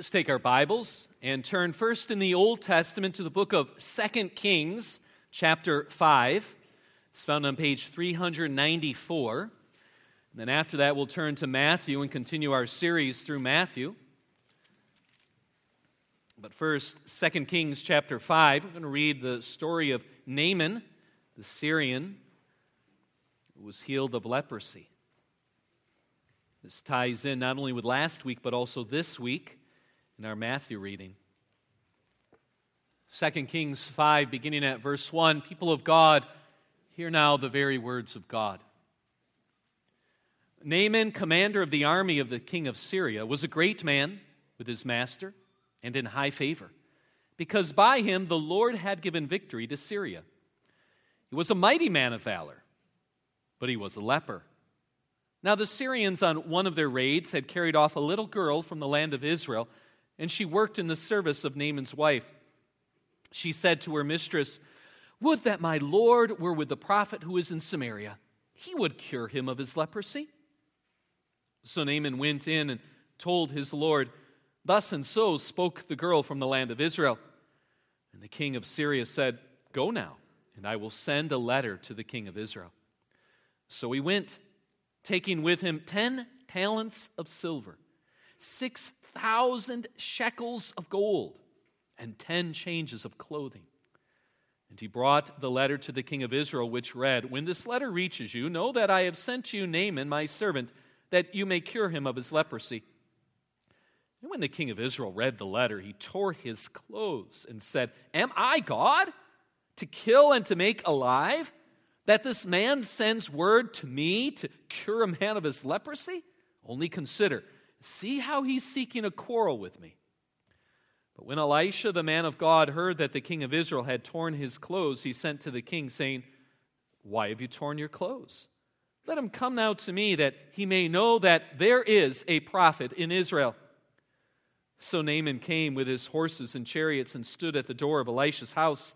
Let's take our Bibles and turn first in the Old Testament to the book of Second Kings, chapter 5. It's found on page 394. And then after that, we'll turn to Matthew and continue our series through Matthew. But first, Second Kings chapter 5, we're going to read the story of Naaman, the Syrian, who was healed of leprosy. This ties in not only with last week, but also this week in our Matthew reading. 2 Kings 5, beginning at verse 1 People of God, hear now the very words of God. Naaman, commander of the army of the king of Syria, was a great man with his master and in high favor, because by him the Lord had given victory to Syria. He was a mighty man of valor, but he was a leper. Now, the Syrians, on one of their raids, had carried off a little girl from the land of Israel, and she worked in the service of Naaman's wife. She said to her mistress, Would that my Lord were with the prophet who is in Samaria. He would cure him of his leprosy. So Naaman went in and told his Lord, Thus and so spoke the girl from the land of Israel. And the king of Syria said, Go now, and I will send a letter to the king of Israel. So he went taking with him 10 talents of silver, 6,000 shekels of gold, and 10 changes of clothing. And he brought the letter to the king of Israel, which read When this letter reaches you, know that I have sent you Naaman, my servant, that you may cure him of his leprosy. And when the king of Israel read the letter, he tore his clothes and said, Am I God to kill and to make alive? that this man sends word to me to cure a man of his leprosy? Only consider. See how he's seeking a quarrel with me. But when Elisha, the man of God, heard that the king of Israel had torn his clothes, he sent to the king, saying, Why have you torn your clothes? Let him come now to me, that he may know that there is a prophet in Israel. So Naaman came with his horses and chariots and stood at the door of Elisha's house.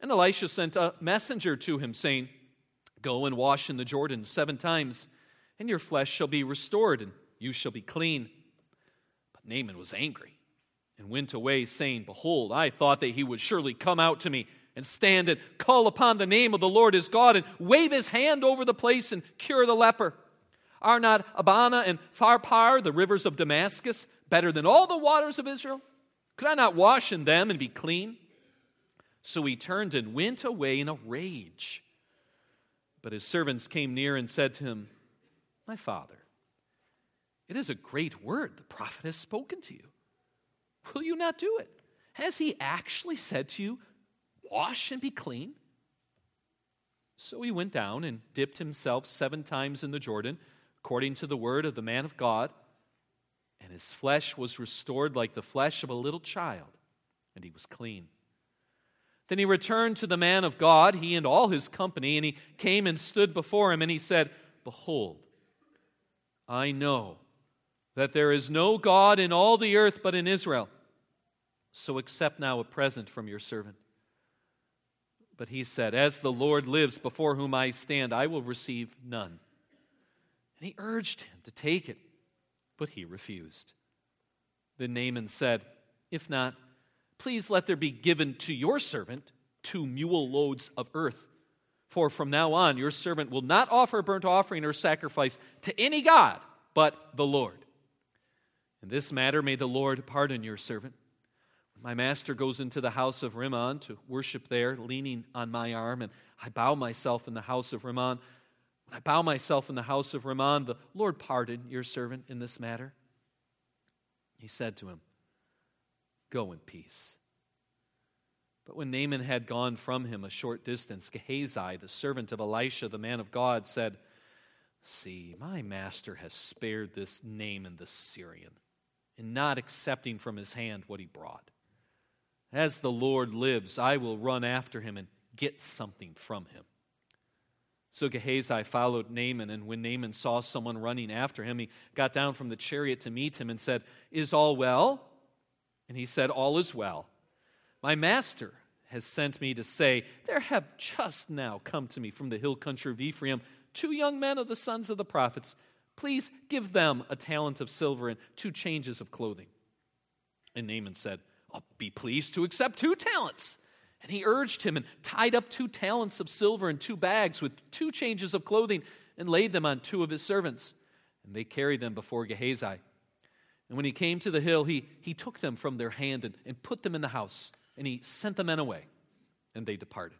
And Elisha sent a messenger to him, saying, Go and wash in the Jordan seven times, and your flesh shall be restored, and you shall be clean. But Naaman was angry and went away, saying, Behold, I thought that he would surely come out to me and stand and call upon the name of the Lord his God and wave his hand over the place and cure the leper. Are not Abana and Pharpar, the rivers of Damascus, better than all the waters of Israel? Could I not wash in them and be clean? So he turned and went away in a rage. But his servants came near and said to him, My father, it is a great word the prophet has spoken to you. Will you not do it? Has he actually said to you, Wash and be clean? So he went down and dipped himself seven times in the Jordan, according to the word of the man of God, and his flesh was restored like the flesh of a little child, and he was clean. Then he returned to the man of God, he and all his company, and he came and stood before him, and he said, Behold, I know that there is no God in all the earth but in Israel. So accept now a present from your servant. But he said, As the Lord lives before whom I stand, I will receive none. And he urged him to take it, but he refused. Then Naaman said, If not, Please let there be given to your servant two mule loads of earth. For from now on, your servant will not offer burnt offering or sacrifice to any God but the Lord. In this matter, may the Lord pardon your servant. When my master goes into the house of Rimmon to worship there, leaning on my arm, and I bow myself in the house of Rimmon, when I bow myself in the house of Rimmon, the Lord pardon your servant in this matter. He said to him, Go in peace. But when Naaman had gone from him a short distance, Gehazi, the servant of Elisha, the man of God, said, See, my master has spared this Naaman the Syrian, in not accepting from his hand what he brought. As the Lord lives, I will run after him and get something from him. So Gehazi followed Naaman, and when Naaman saw someone running after him, he got down from the chariot to meet him and said, Is all well? And he said, All is well. My master has sent me to say, There have just now come to me from the hill country of Ephraim two young men of the sons of the prophets. Please give them a talent of silver and two changes of clothing. And Naaman said, I'll be pleased to accept two talents. And he urged him and tied up two talents of silver in two bags with two changes of clothing and laid them on two of his servants. And they carried them before Gehazi. And when he came to the hill, he, he took them from their hand and, and put them in the house. And he sent the men away, and they departed.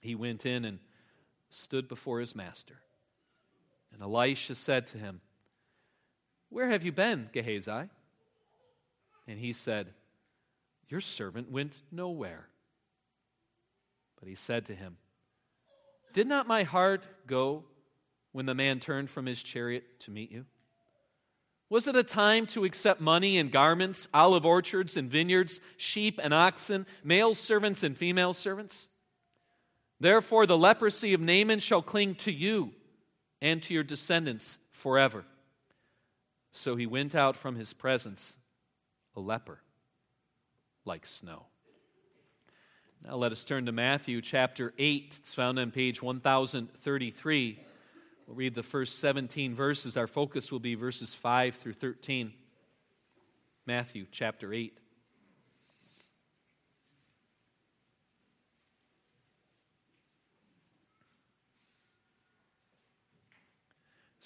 He went in and stood before his master. And Elisha said to him, Where have you been, Gehazi? And he said, Your servant went nowhere. But he said to him, Did not my heart go when the man turned from his chariot to meet you? Was it a time to accept money and garments, olive orchards and vineyards, sheep and oxen, male servants and female servants? Therefore, the leprosy of Naaman shall cling to you and to your descendants forever. So he went out from his presence, a leper, like snow. Now let us turn to Matthew chapter 8. It's found on page 1033. We'll read the first 17 verses. Our focus will be verses 5 through 13. Matthew chapter 8.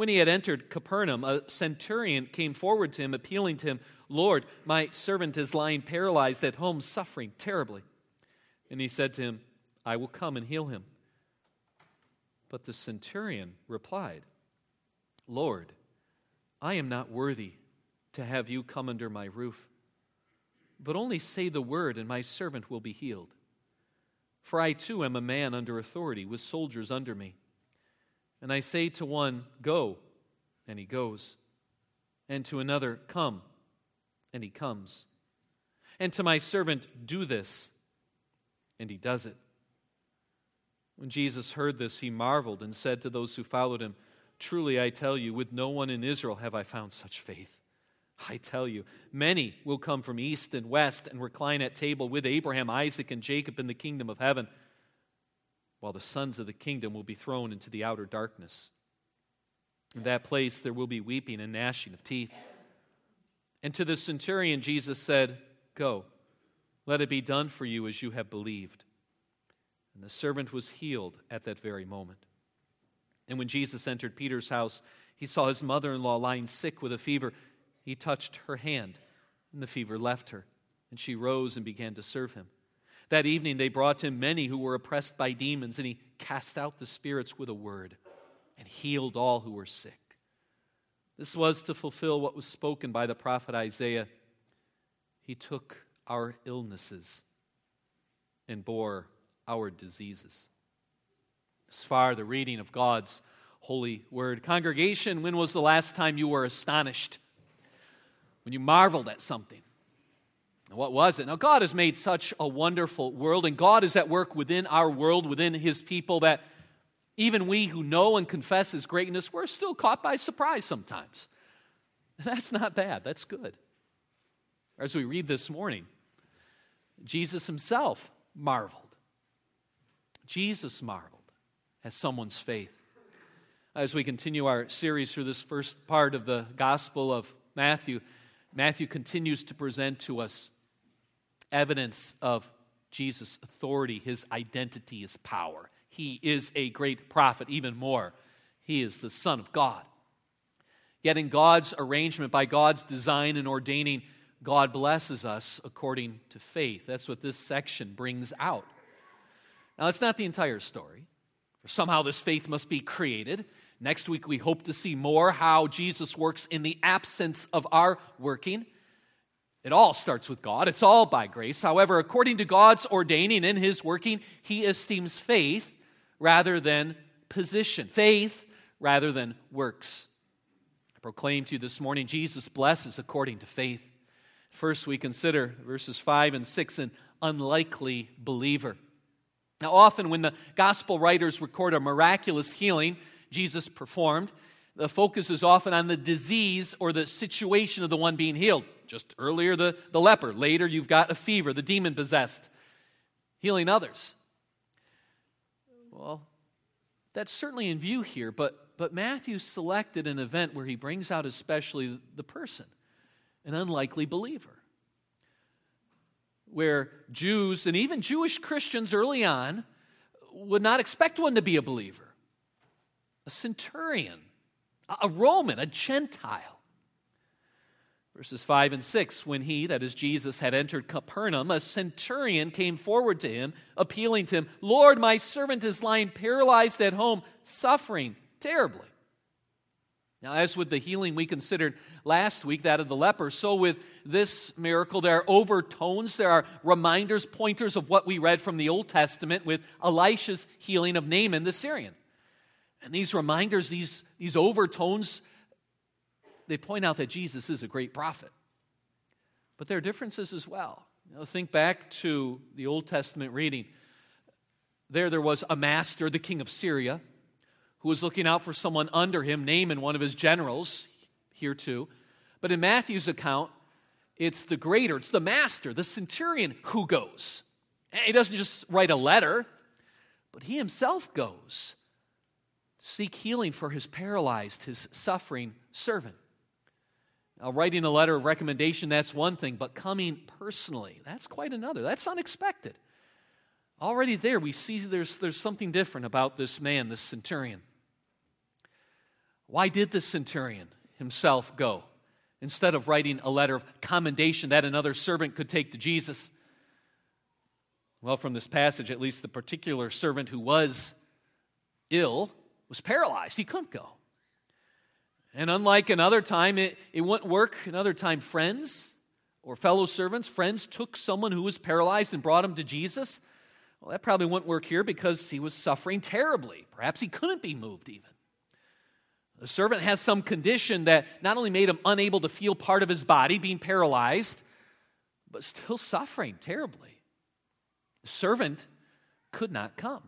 When he had entered Capernaum, a centurion came forward to him, appealing to him, Lord, my servant is lying paralyzed at home, suffering terribly. And he said to him, I will come and heal him. But the centurion replied, Lord, I am not worthy to have you come under my roof, but only say the word, and my servant will be healed. For I too am a man under authority, with soldiers under me. And I say to one, Go, and he goes. And to another, Come, and he comes. And to my servant, Do this, and he does it. When Jesus heard this, he marveled and said to those who followed him, Truly I tell you, with no one in Israel have I found such faith. I tell you, many will come from east and west and recline at table with Abraham, Isaac, and Jacob in the kingdom of heaven while the sons of the kingdom will be thrown into the outer darkness. In that place there will be weeping and gnashing of teeth. And to the centurion, Jesus said, Go, let it be done for you as you have believed. And the servant was healed at that very moment. And when Jesus entered Peter's house, he saw his mother in law lying sick with a fever. He touched her hand, and the fever left her, and she rose and began to serve him. That evening they brought to him many who were oppressed by demons, and he cast out the spirits with a word and healed all who were sick. This was to fulfill what was spoken by the prophet Isaiah. He took our illnesses and bore our diseases. As far the reading of God's holy word. Congregation, when was the last time you were astonished? When you marveled at something? What was it? Now, God has made such a wonderful world, and God is at work within our world, within His people, that even we who know and confess His greatness, we're still caught by surprise sometimes. That's not bad, that's good. As we read this morning, Jesus Himself marveled. Jesus marveled at someone's faith. As we continue our series through this first part of the Gospel of Matthew, Matthew continues to present to us evidence of Jesus' authority, his identity, his power. He is a great prophet, even more. He is the Son of God. Yet, in God's arrangement, by God's design and ordaining, God blesses us according to faith. That's what this section brings out. Now, it's not the entire story. Somehow, this faith must be created. Next week, we hope to see more how Jesus works in the absence of our working. It all starts with God. It's all by grace. However, according to God's ordaining in His working, He esteems faith rather than position, faith rather than works. I proclaim to you this morning Jesus blesses according to faith. First, we consider verses 5 and 6 an unlikely believer. Now, often when the gospel writers record a miraculous healing Jesus performed, the focus is often on the disease or the situation of the one being healed. Just earlier, the, the leper. Later, you've got a fever, the demon possessed, healing others. Well, that's certainly in view here, but, but Matthew selected an event where he brings out especially the person, an unlikely believer. Where Jews and even Jewish Christians early on would not expect one to be a believer. A centurion, a Roman, a Gentile. Verses 5 and 6 When he, that is Jesus, had entered Capernaum, a centurion came forward to him, appealing to him, Lord, my servant is lying paralyzed at home, suffering terribly. Now, as with the healing we considered last week, that of the leper, so with this miracle, there are overtones, there are reminders, pointers of what we read from the Old Testament with Elisha's healing of Naaman the Syrian. And these reminders, these, these overtones, they point out that Jesus is a great prophet. But there are differences as well. You know, think back to the Old Testament reading. There, there was a master, the king of Syria, who was looking out for someone under him, Naaman, one of his generals, here too. But in Matthew's account, it's the greater, it's the master, the centurion who goes. He doesn't just write a letter, but he himself goes seek healing for his paralyzed, his suffering servant. Now, writing a letter of recommendation, that's one thing, but coming personally, that's quite another. That's unexpected. Already there, we see there's, there's something different about this man, this centurion. Why did the centurion himself go instead of writing a letter of commendation that another servant could take to Jesus? Well, from this passage, at least the particular servant who was ill was paralyzed. He couldn't go. And unlike another time, it, it wouldn't work. Another time, friends or fellow servants, friends took someone who was paralyzed and brought him to Jesus. Well, that probably wouldn't work here because he was suffering terribly. Perhaps he couldn't be moved even. The servant has some condition that not only made him unable to feel part of his body, being paralyzed, but still suffering terribly. The servant could not come.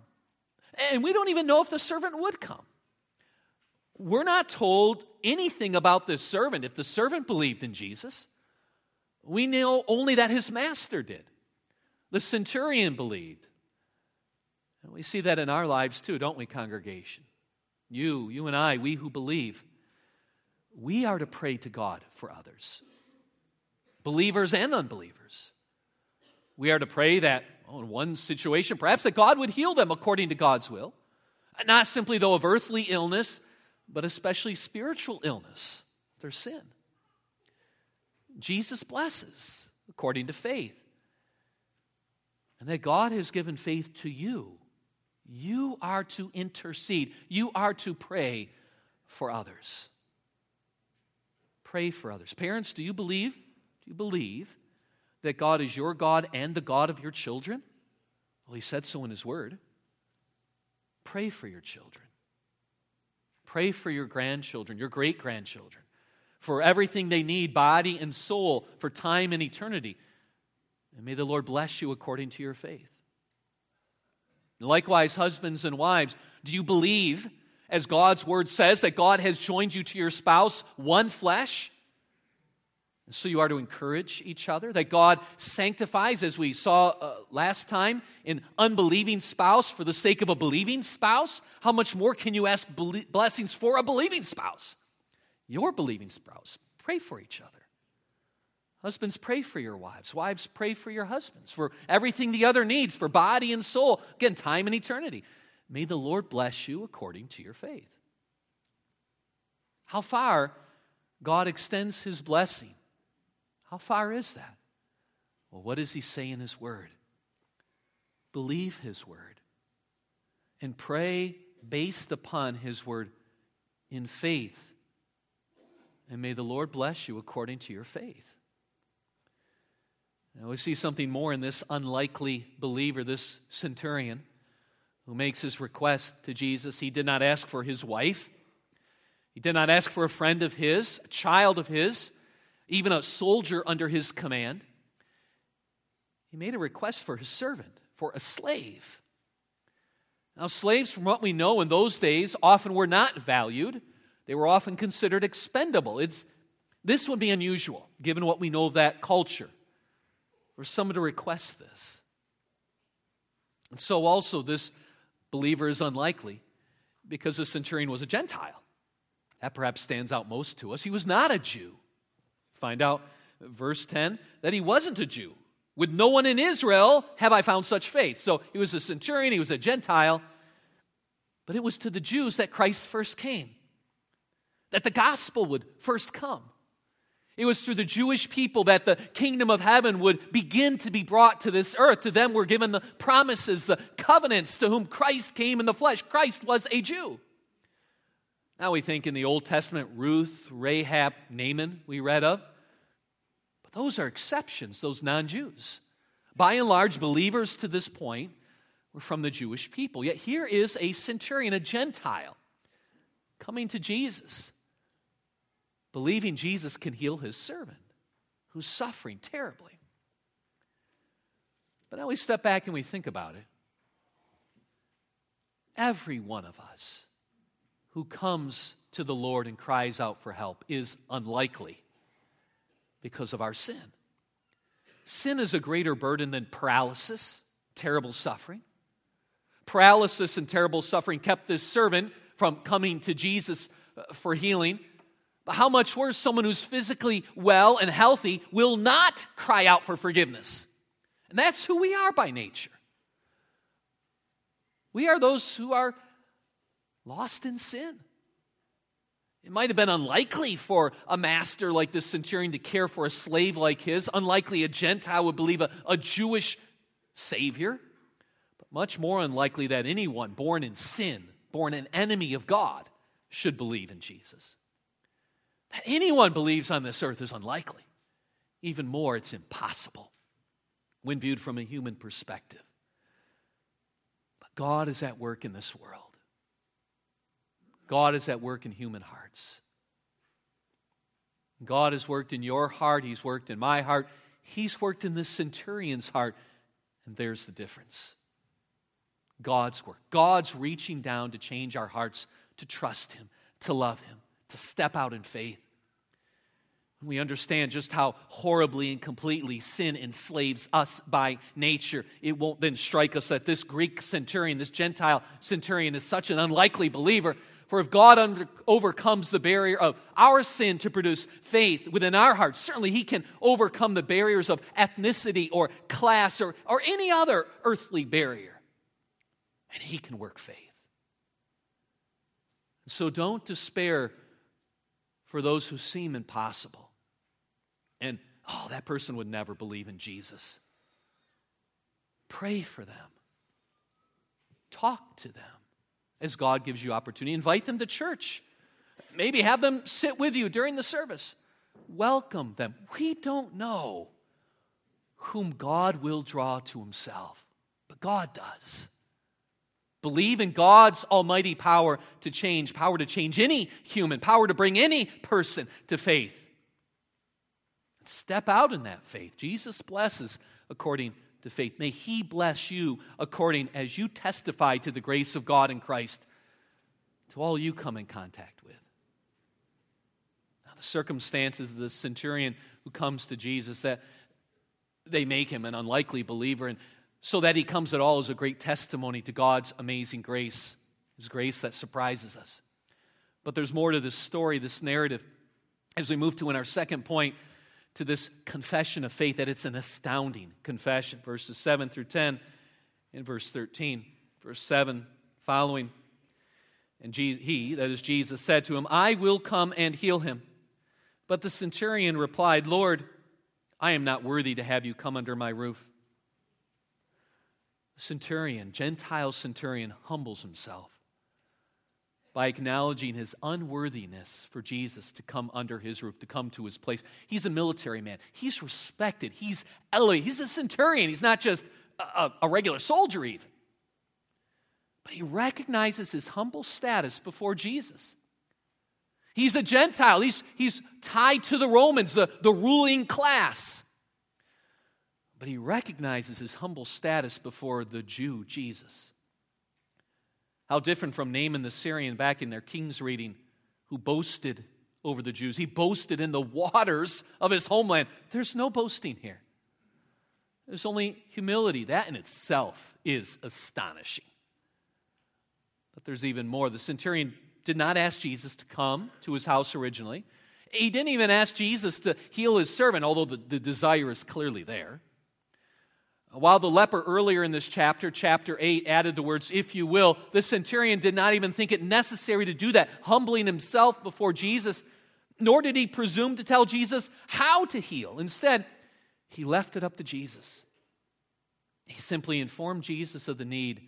And we don't even know if the servant would come. We're not told anything about this servant if the servant believed in Jesus. We know only that his master did. The centurion believed. And we see that in our lives too, don't we, congregation? You, you and I, we who believe, we are to pray to God for others, believers and unbelievers. We are to pray that well, in one situation, perhaps that God would heal them according to God's will. Not simply, though, of earthly illness, but especially spiritual illness, their sin. Jesus blesses according to faith. And that God has given faith to you. You are to intercede, you are to pray for others. Pray for others. Parents, do you believe? Do you believe that God is your God and the God of your children? Well, He said so in His Word. Pray for your children. Pray for your grandchildren, your great grandchildren, for everything they need, body and soul, for time and eternity. And may the Lord bless you according to your faith. Likewise, husbands and wives, do you believe, as God's word says, that God has joined you to your spouse, one flesh? So you are to encourage each other, that God sanctifies, as we saw uh, last time, an unbelieving spouse for the sake of a believing spouse. How much more can you ask blessings for a believing spouse? Your believing spouse. Pray for each other. Husbands, pray for your wives. Wives, pray for your husbands, for everything the other needs, for body and soul. Again, time and eternity. May the Lord bless you according to your faith. How far God extends his blessing how far is that? Well, what does he say in his word? Believe his word and pray based upon his word in faith. And may the Lord bless you according to your faith. Now, we see something more in this unlikely believer, this centurion, who makes his request to Jesus. He did not ask for his wife, he did not ask for a friend of his, a child of his even a soldier under his command, he made a request for his servant, for a slave. Now, slaves, from what we know in those days, often were not valued. They were often considered expendable. It's, this would be unusual, given what we know of that culture, for someone to request this. And so, also, this believer is unlikely because the centurion was a Gentile. That perhaps stands out most to us. He was not a Jew. Find out, verse 10, that he wasn't a Jew. With no one in Israel have I found such faith. So he was a centurion, he was a Gentile, but it was to the Jews that Christ first came, that the gospel would first come. It was through the Jewish people that the kingdom of heaven would begin to be brought to this earth. To them were given the promises, the covenants to whom Christ came in the flesh. Christ was a Jew. Now we think in the Old Testament, Ruth, Rahab, Naaman, we read of. Those are exceptions, those non Jews. By and large, believers to this point were from the Jewish people. Yet here is a centurion, a Gentile, coming to Jesus, believing Jesus can heal his servant who's suffering terribly. But now we step back and we think about it. Every one of us who comes to the Lord and cries out for help is unlikely because of our sin. Sin is a greater burden than paralysis, terrible suffering. Paralysis and terrible suffering kept this servant from coming to Jesus uh, for healing. But how much worse, someone who's physically well and healthy will not cry out for forgiveness. And that's who we are by nature. We are those who are lost in sin. It might have been unlikely for a master like this centurion to care for a slave like his. Unlikely a Gentile would believe a, a Jewish Savior. But much more unlikely that anyone born in sin, born an enemy of God, should believe in Jesus. That anyone believes on this earth is unlikely. Even more, it's impossible when viewed from a human perspective. But God is at work in this world. God is at work in human hearts. God has worked in your heart, He's worked in my heart, He's worked in this centurion's heart, and there's the difference. God's work. God's reaching down to change our hearts to trust Him, to love Him, to step out in faith. We understand just how horribly and completely sin enslaves us by nature. It won't then strike us that this Greek centurion, this Gentile centurion, is such an unlikely believer for if God under, overcomes the barrier of our sin to produce faith within our hearts, certainly He can overcome the barriers of ethnicity or class or, or any other earthly barrier. And He can work faith. So don't despair for those who seem impossible. And, oh, that person would never believe in Jesus. Pray for them, talk to them as God gives you opportunity. Invite them to church. Maybe have them sit with you during the service. Welcome them. We don't know whom God will draw to himself, but God does. Believe in God's almighty power to change, power to change any human, power to bring any person to faith. Step out in that faith. Jesus blesses according to faith. May He bless you according as you testify to the grace of God in Christ to all you come in contact with. Now, the circumstances of the centurion who comes to Jesus that they make him an unlikely believer, and so that he comes at all is a great testimony to God's amazing grace, His grace that surprises us. But there's more to this story, this narrative. As we move to in our second point, to this confession of faith that it's an astounding confession. Verses 7 through 10 and verse 13. Verse 7 following. And he, that is Jesus, said to him, I will come and heal him. But the centurion replied, Lord, I am not worthy to have you come under my roof. The centurion, Gentile centurion, humbles himself by acknowledging his unworthiness for Jesus to come under his roof, to come to his place. He's a military man. He's respected. He's elevated. He's a centurion. He's not just a, a regular soldier, even. But he recognizes his humble status before Jesus. He's a Gentile. He's, he's tied to the Romans, the, the ruling class. But he recognizes his humble status before the Jew, Jesus. How different from Naaman the Syrian back in their king's reading, who boasted over the Jews. He boasted in the waters of his homeland. There's no boasting here, there's only humility. That in itself is astonishing. But there's even more. The centurion did not ask Jesus to come to his house originally. He didn't even ask Jesus to heal his servant, although the, the desire is clearly there. While the leper earlier in this chapter, chapter 8, added the words, if you will, the centurion did not even think it necessary to do that, humbling himself before Jesus, nor did he presume to tell Jesus how to heal. Instead, he left it up to Jesus. He simply informed Jesus of the need,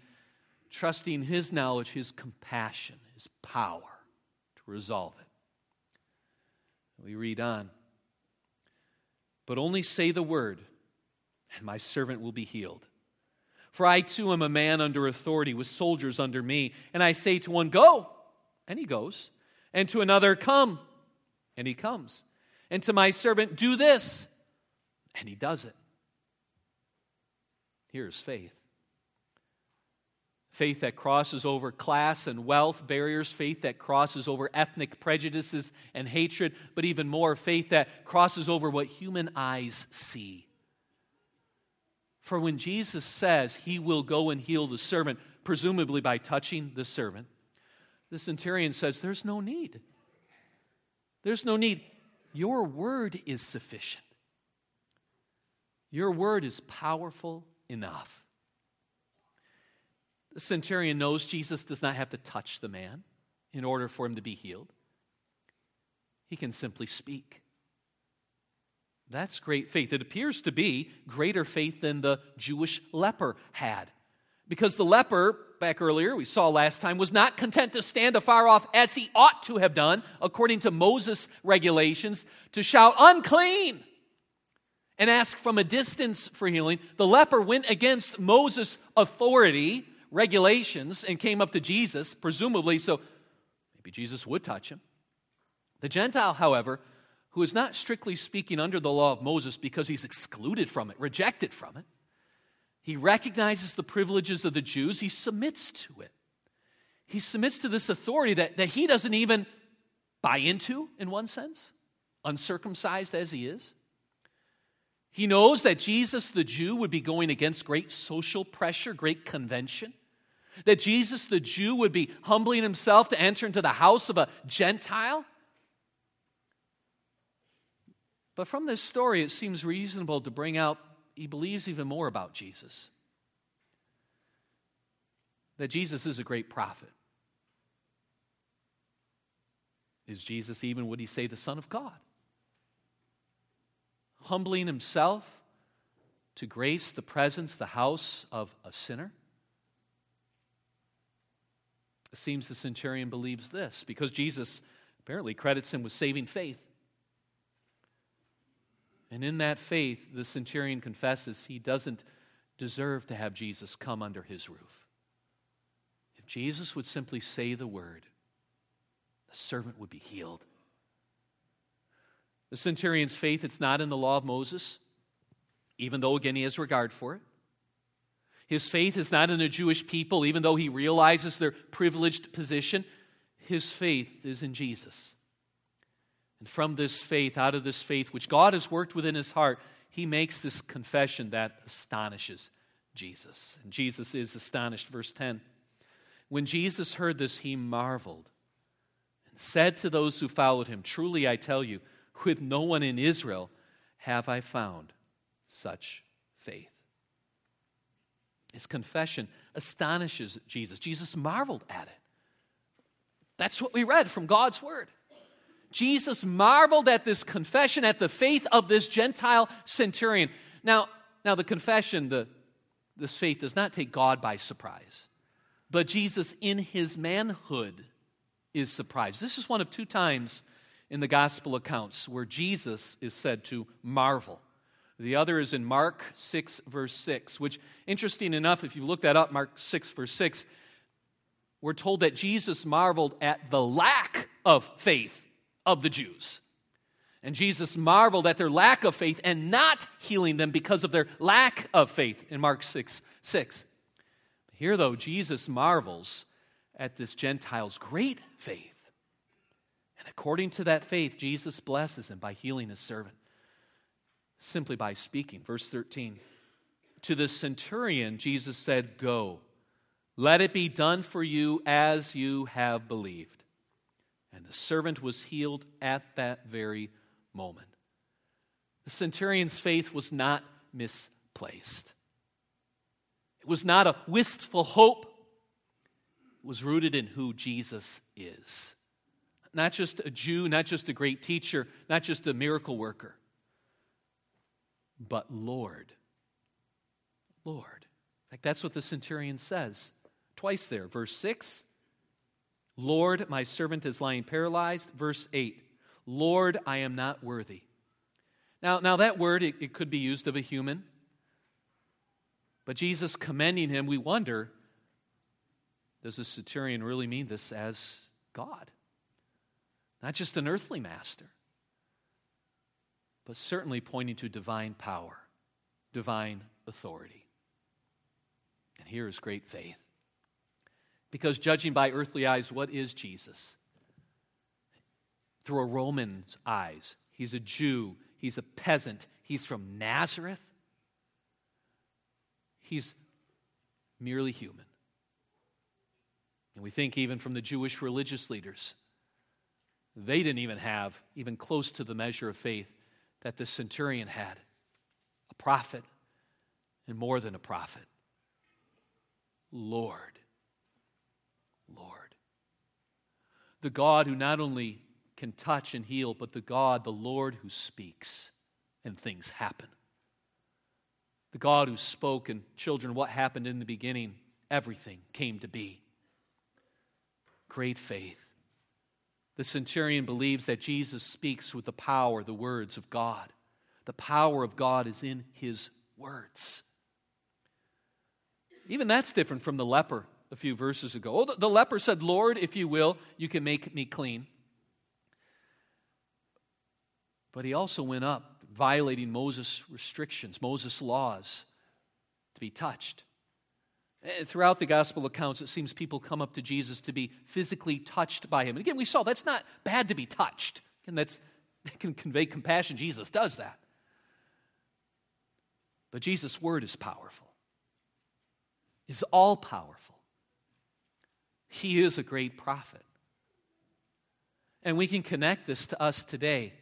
trusting his knowledge, his compassion, his power to resolve it. We read on. But only say the word and my servant will be healed. For I too am a man under authority with soldiers under me, and I say to one, Go, and he goes, and to another, Come, and he comes, and to my servant, Do this, and he does it. Here's faith. Faith that crosses over class and wealth barriers, faith that crosses over ethnic prejudices and hatred, but even more, faith that crosses over what human eyes see. For when Jesus says he will go and heal the servant, presumably by touching the servant, the centurion says, There's no need. There's no need. Your word is sufficient. Your word is powerful enough. The centurion knows Jesus does not have to touch the man in order for him to be healed, he can simply speak. That's great faith. It appears to be greater faith than the Jewish leper had. Because the leper, back earlier, we saw last time, was not content to stand afar off as he ought to have done, according to Moses' regulations, to shout, unclean, and ask from a distance for healing. The leper went against Moses' authority, regulations, and came up to Jesus, presumably so maybe Jesus would touch him. The Gentile, however, who is not strictly speaking under the law of Moses because he's excluded from it, rejected from it. He recognizes the privileges of the Jews, he submits to it. He submits to this authority that, that he doesn't even buy into, in one sense, uncircumcised as he is. He knows that Jesus, the Jew, would be going against great social pressure, great convention. That Jesus, the Jew, would be humbling himself to enter into the house of a Gentile. But from this story, it seems reasonable to bring out he believes even more about Jesus. That Jesus is a great prophet. Is Jesus even, would he say, the Son of God? Humbling himself to grace the presence, the house of a sinner? It seems the centurion believes this because Jesus apparently credits him with saving faith. And in that faith, the centurion confesses he doesn't deserve to have Jesus come under his roof. If Jesus would simply say the word, the servant would be healed. The centurion's faith, it's not in the law of Moses, even though, again, he has regard for it. His faith is not in the Jewish people, even though he realizes their privileged position. His faith is in Jesus. And from this faith, out of this faith, which God has worked within his heart, he makes this confession that astonishes Jesus. And Jesus is astonished. Verse 10 When Jesus heard this, he marveled and said to those who followed him, Truly I tell you, with no one in Israel have I found such faith. His confession astonishes Jesus. Jesus marveled at it. That's what we read from God's word. Jesus marveled at this confession, at the faith of this Gentile centurion. Now, now the confession, the, this faith does not take God by surprise, but Jesus, in his manhood, is surprised. This is one of two times in the gospel accounts where Jesus is said to marvel. The other is in Mark 6, verse 6, which, interesting enough, if you look that up, Mark 6, verse 6, we're told that Jesus marveled at the lack of faith of the Jews. And Jesus marveled at their lack of faith and not healing them because of their lack of faith in Mark 6 6. Here, though, Jesus marvels at this Gentile's great faith. And according to that faith, Jesus blesses him by healing his servant, simply by speaking. Verse 13 To the centurion, Jesus said, Go, let it be done for you as you have believed. And the servant was healed at that very moment. The centurion's faith was not misplaced. It was not a wistful hope. It was rooted in who Jesus is. Not just a Jew, not just a great teacher, not just a miracle worker, but Lord. Lord. In fact, that's what the centurion says twice there. Verse 6 Lord, my servant is lying paralyzed. Verse 8 Lord, I am not worthy. Now, now that word, it, it could be used of a human. But Jesus commending him, we wonder does the centurion really mean this as God? Not just an earthly master, but certainly pointing to divine power, divine authority. And here is great faith. Because judging by earthly eyes, what is Jesus? Through a Roman's eyes, he's a Jew, he's a peasant, he's from Nazareth. He's merely human. And we think even from the Jewish religious leaders, they didn't even have even close to the measure of faith that the centurion had a prophet and more than a prophet. Lord. The God who not only can touch and heal, but the God, the Lord who speaks and things happen. The God who spoke, and children, what happened in the beginning, everything came to be. Great faith. The centurion believes that Jesus speaks with the power, the words of God. The power of God is in his words. Even that's different from the leper a few verses ago. Oh, the, leper said, Lord, if you will, you can make me clean. But he also went up, violating Moses' restrictions, Moses' laws, to be touched. Eh, throughout the gospel accounts, it seems people come up to Jesus to be physically touched by him. And again, we saw that's not bad to be touched. And that's, that can convey compassion. Jesus does that. But Jesus' word is powerful, is all powerful. He is a great prophet. And we can connect this to us today.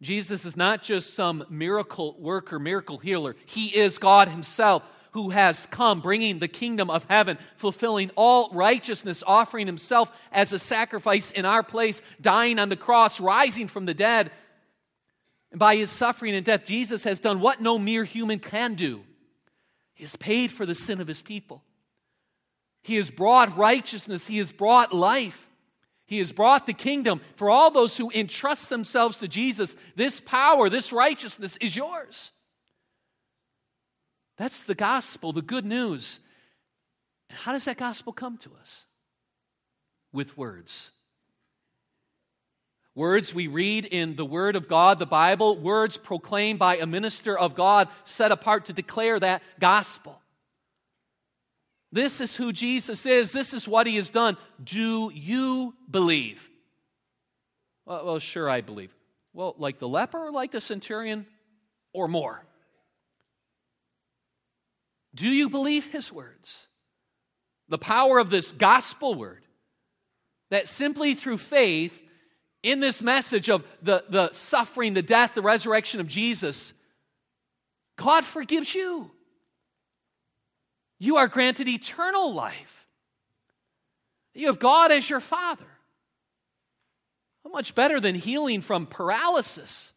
Jesus is not just some miracle worker, miracle healer. He is God Himself who has come, bringing the kingdom of heaven, fulfilling all righteousness, offering Himself as a sacrifice in our place, dying on the cross, rising from the dead. And by His suffering and death, Jesus has done what no mere human can do. He has paid for the sin of His people. He has brought righteousness, He has brought life. He has brought the kingdom. For all those who entrust themselves to Jesus, this power, this righteousness is yours. That's the gospel, the good news. How does that gospel come to us? With words. Words we read in the Word of God, the Bible, words proclaimed by a minister of God set apart to declare that gospel. This is who Jesus is. This is what he has done. Do you believe? Well, well, sure, I believe. Well, like the leper or like the centurion or more? Do you believe his words? The power of this gospel word that simply through faith in this message of the, the suffering, the death, the resurrection of Jesus, God forgives you you are granted eternal life. You have God as your Father. How much better than healing from paralysis?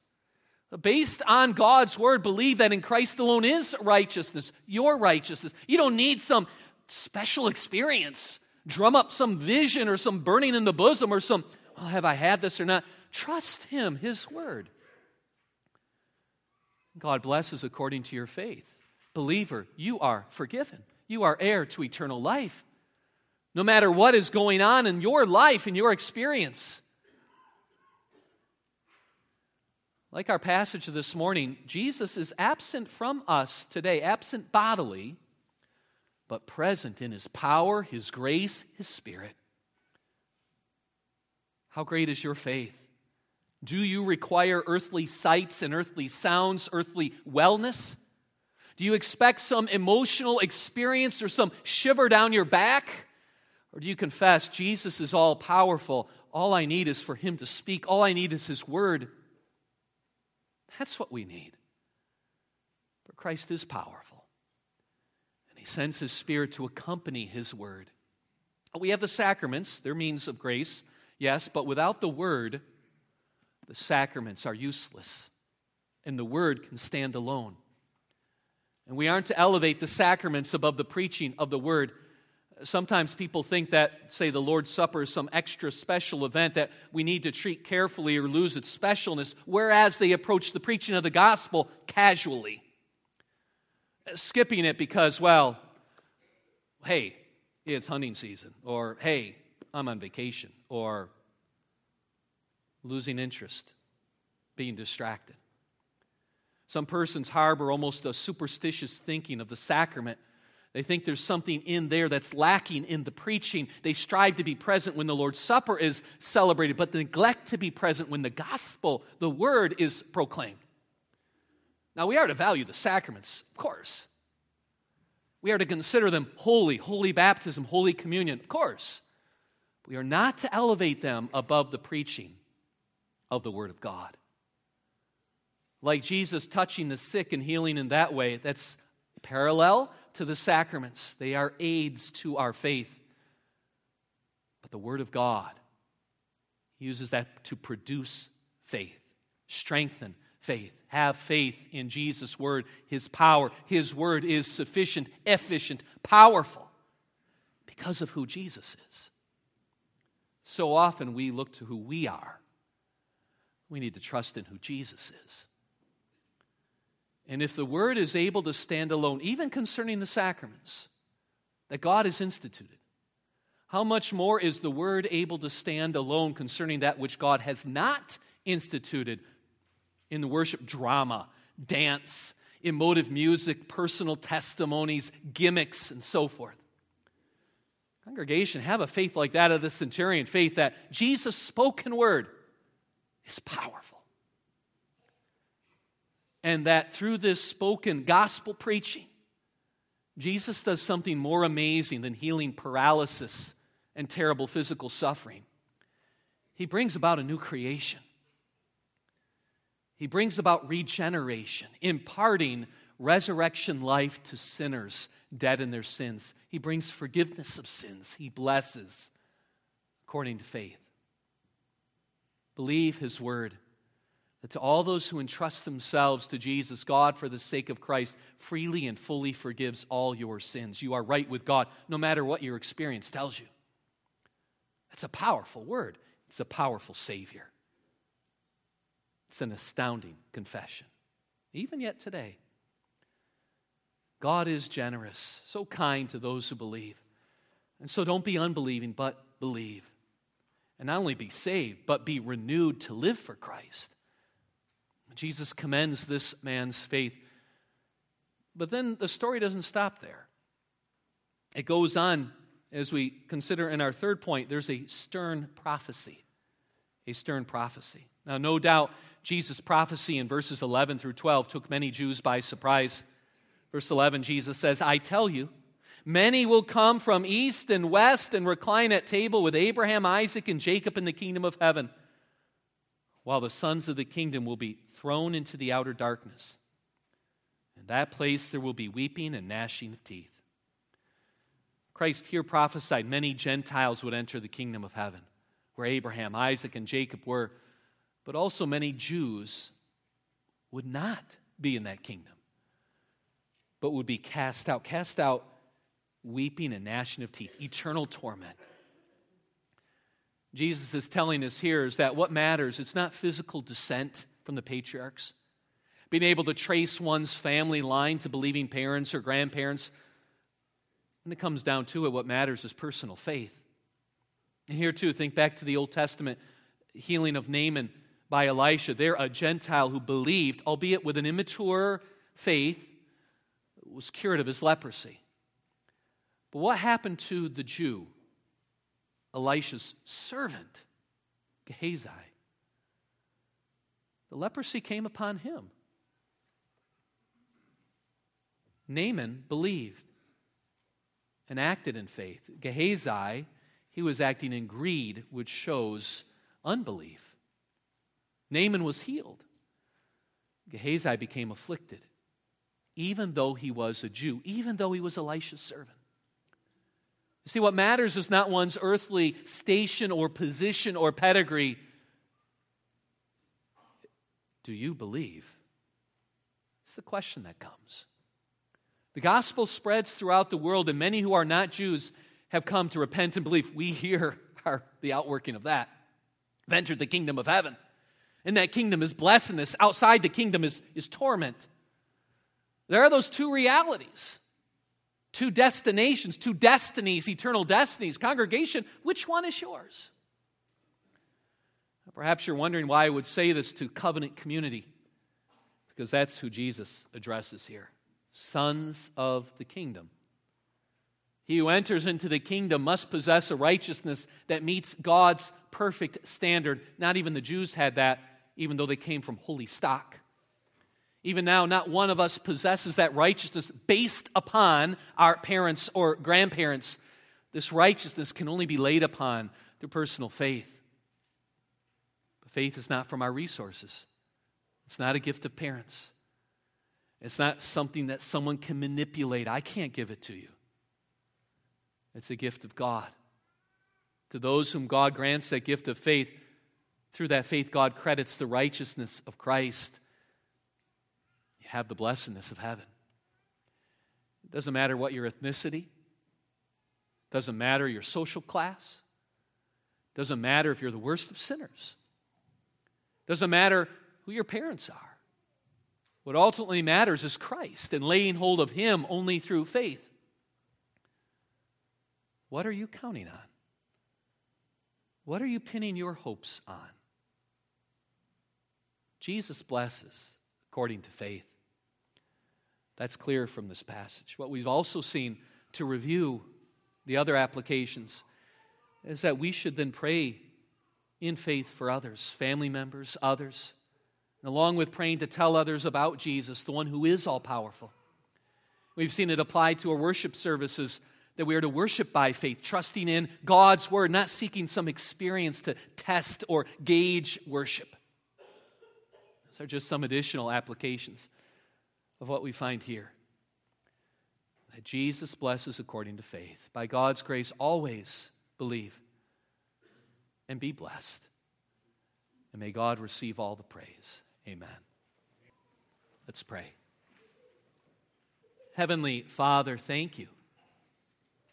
Based on God's word, believe that in Christ alone is righteousness, your righteousness. You don't need some special experience, drum up some vision or some burning in the bosom or some, oh, have I had this or not? Trust Him, His word. God blesses according to your faith. Believer, you are forgiven. You are heir to eternal life. No matter what is going on in your life, in your experience, Like our passage of this morning, Jesus is absent from us today, absent bodily, but present in his power, his grace, his spirit. How great is your faith? Do you require earthly sights and earthly sounds, earthly wellness? Do you expect some emotional experience or some shiver down your back? Or do you confess Jesus is all powerful? All I need is for him to speak, all I need is his word. That's what we need. For Christ is powerful, and he sends his spirit to accompany his word. We have the sacraments, they're means of grace, yes, but without the word, the sacraments are useless, and the word can stand alone. And we aren't to elevate the sacraments above the preaching of the word. Sometimes people think that, say, the Lord's Supper is some extra special event that we need to treat carefully or lose its specialness, whereas they approach the preaching of the gospel casually, skipping it because, well, hey, it's hunting season, or hey, I'm on vacation, or losing interest, being distracted. Some persons harbor almost a superstitious thinking of the sacrament. They think there's something in there that's lacking in the preaching. They strive to be present when the Lord's Supper is celebrated, but neglect to be present when the gospel, the word, is proclaimed. Now, we are to value the sacraments, of course. We are to consider them holy, holy baptism, holy communion, of course. We are not to elevate them above the preaching of the Word of God. Like Jesus touching the sick and healing in that way, that's parallel to the sacraments. They are aids to our faith. But the Word of God uses that to produce faith, strengthen faith. Have faith in Jesus' Word, His power. His Word is sufficient, efficient, powerful because of who Jesus is. So often we look to who we are we need to trust in who Jesus is. And if the word is able to stand alone, even concerning the sacraments that God has instituted, how much more is the word able to stand alone concerning that which God has not instituted in the worship drama, dance, emotive music, personal testimonies, gimmicks, and so forth? Congregation, have a faith like that of the centurion, faith that Jesus' spoken word is powerful. And that through this spoken gospel preaching, Jesus does something more amazing than healing paralysis and terrible physical suffering. He brings about a new creation. He brings about regeneration, imparting resurrection life to sinners dead in their sins. He brings forgiveness of sins. He blesses according to faith. Believe his word. That to all those who entrust themselves to Jesus, God, for the sake of Christ, freely and fully forgives all your sins. You are right with God, no matter what your experience tells you. That's a powerful word, it's a powerful Savior. It's an astounding confession, even yet today. God is generous, so kind to those who believe. And so don't be unbelieving, but believe and not only be saved, but be renewed to live for Christ. Jesus commends this man's faith. But then the story doesn't stop there. It goes on as we consider in our third point, there's a stern prophecy. A stern prophecy. Now, no doubt, Jesus' prophecy in verses 11 through 12 took many Jews by surprise. Verse 11, Jesus says, I tell you, Many will come from east and west and recline at table with Abraham, Isaac, and Jacob in the kingdom of heaven, while the sons of the kingdom will be thrown into the outer darkness. In that place there will be weeping and gnashing of teeth. Christ here prophesied many Gentiles would enter the kingdom of heaven, where Abraham, Isaac, and Jacob were, but also many Jews would not be in that kingdom, but would be cast out. Cast out weeping and gnashing of teeth, eternal torment. Jesus is telling us here is that what matters, it's not physical descent from the patriarchs, being able to trace one's family line to believing parents or grandparents. When it comes down to it, what matters is personal faith. And here, too, think back to the Old Testament healing of Naaman by Elisha. there a Gentile who believed, albeit with an immature faith, was cured of his leprosy. But what happened to the Jew, Elisha's servant, Gehazi? The leprosy came upon him. Naaman believed and acted in faith. Gehazi, he was acting in greed, which shows unbelief. Naaman was healed. Gehazi became afflicted, even though he was a Jew, even though he was Elisha's servant. See, what matters is not one's earthly station or position or pedigree. Do you believe? It's the question that comes. The gospel spreads throughout the world, and many who are not Jews have come to repent and believe. We here are the outworking of that. Have entered the kingdom of heaven. And that kingdom is blessedness. Outside the kingdom is, is torment. There are those two realities, two destinations, two destinies, eternal destinies. Congregation, which one is yours? Perhaps you're wondering why I would say this to covenant community, because that's who Jesus addresses here sons of the kingdom. He who enters into the kingdom must possess a righteousness that meets God's perfect standard. Not even the Jews had that, even though they came from holy stock. Even now, not one of us possesses that righteousness based upon our parents or grandparents. This righteousness can only be laid upon through personal faith. But faith is not from our resources, it's not a gift of parents, it's not something that someone can manipulate. I can't give it to you. It's a gift of God. To those whom God grants that gift of faith, through that faith, God credits the righteousness of Christ. Have the blessedness of heaven. It doesn't matter what your ethnicity, it doesn't matter your social class, it doesn't matter if you're the worst of sinners, it doesn't matter who your parents are. What ultimately matters is Christ and laying hold of Him only through faith. What are you counting on? What are you pinning your hopes on? Jesus blesses according to faith. That's clear from this passage. What we've also seen to review the other applications is that we should then pray in faith for others, family members, others, and along with praying to tell others about Jesus, the one who is all powerful. We've seen it applied to our worship services that we are to worship by faith, trusting in God's word, not seeking some experience to test or gauge worship. Those are just some additional applications of what we find here. That Jesus blesses according to faith. By God's grace, always believe and be blessed. And may God receive all the praise. Amen. Let's pray. Heavenly Father, thank you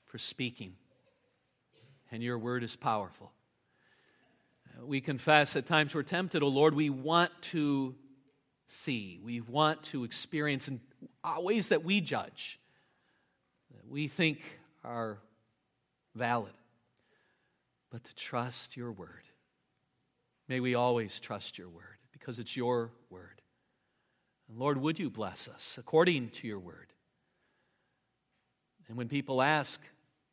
for speaking, and your word is powerful. We confess at times we're tempted, oh Lord, we want to see, we want to experience in uh, ways that we judge, that we think are valid, but to trust your word. May we always trust your word because it's your word. And Lord, would you bless us according to your word? And when people ask,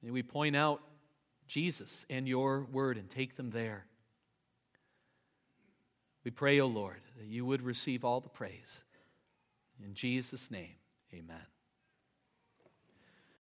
May we point out Jesus and your word and take them there. We pray, O oh Lord, that you would receive all the praise. In Jesus' name, amen.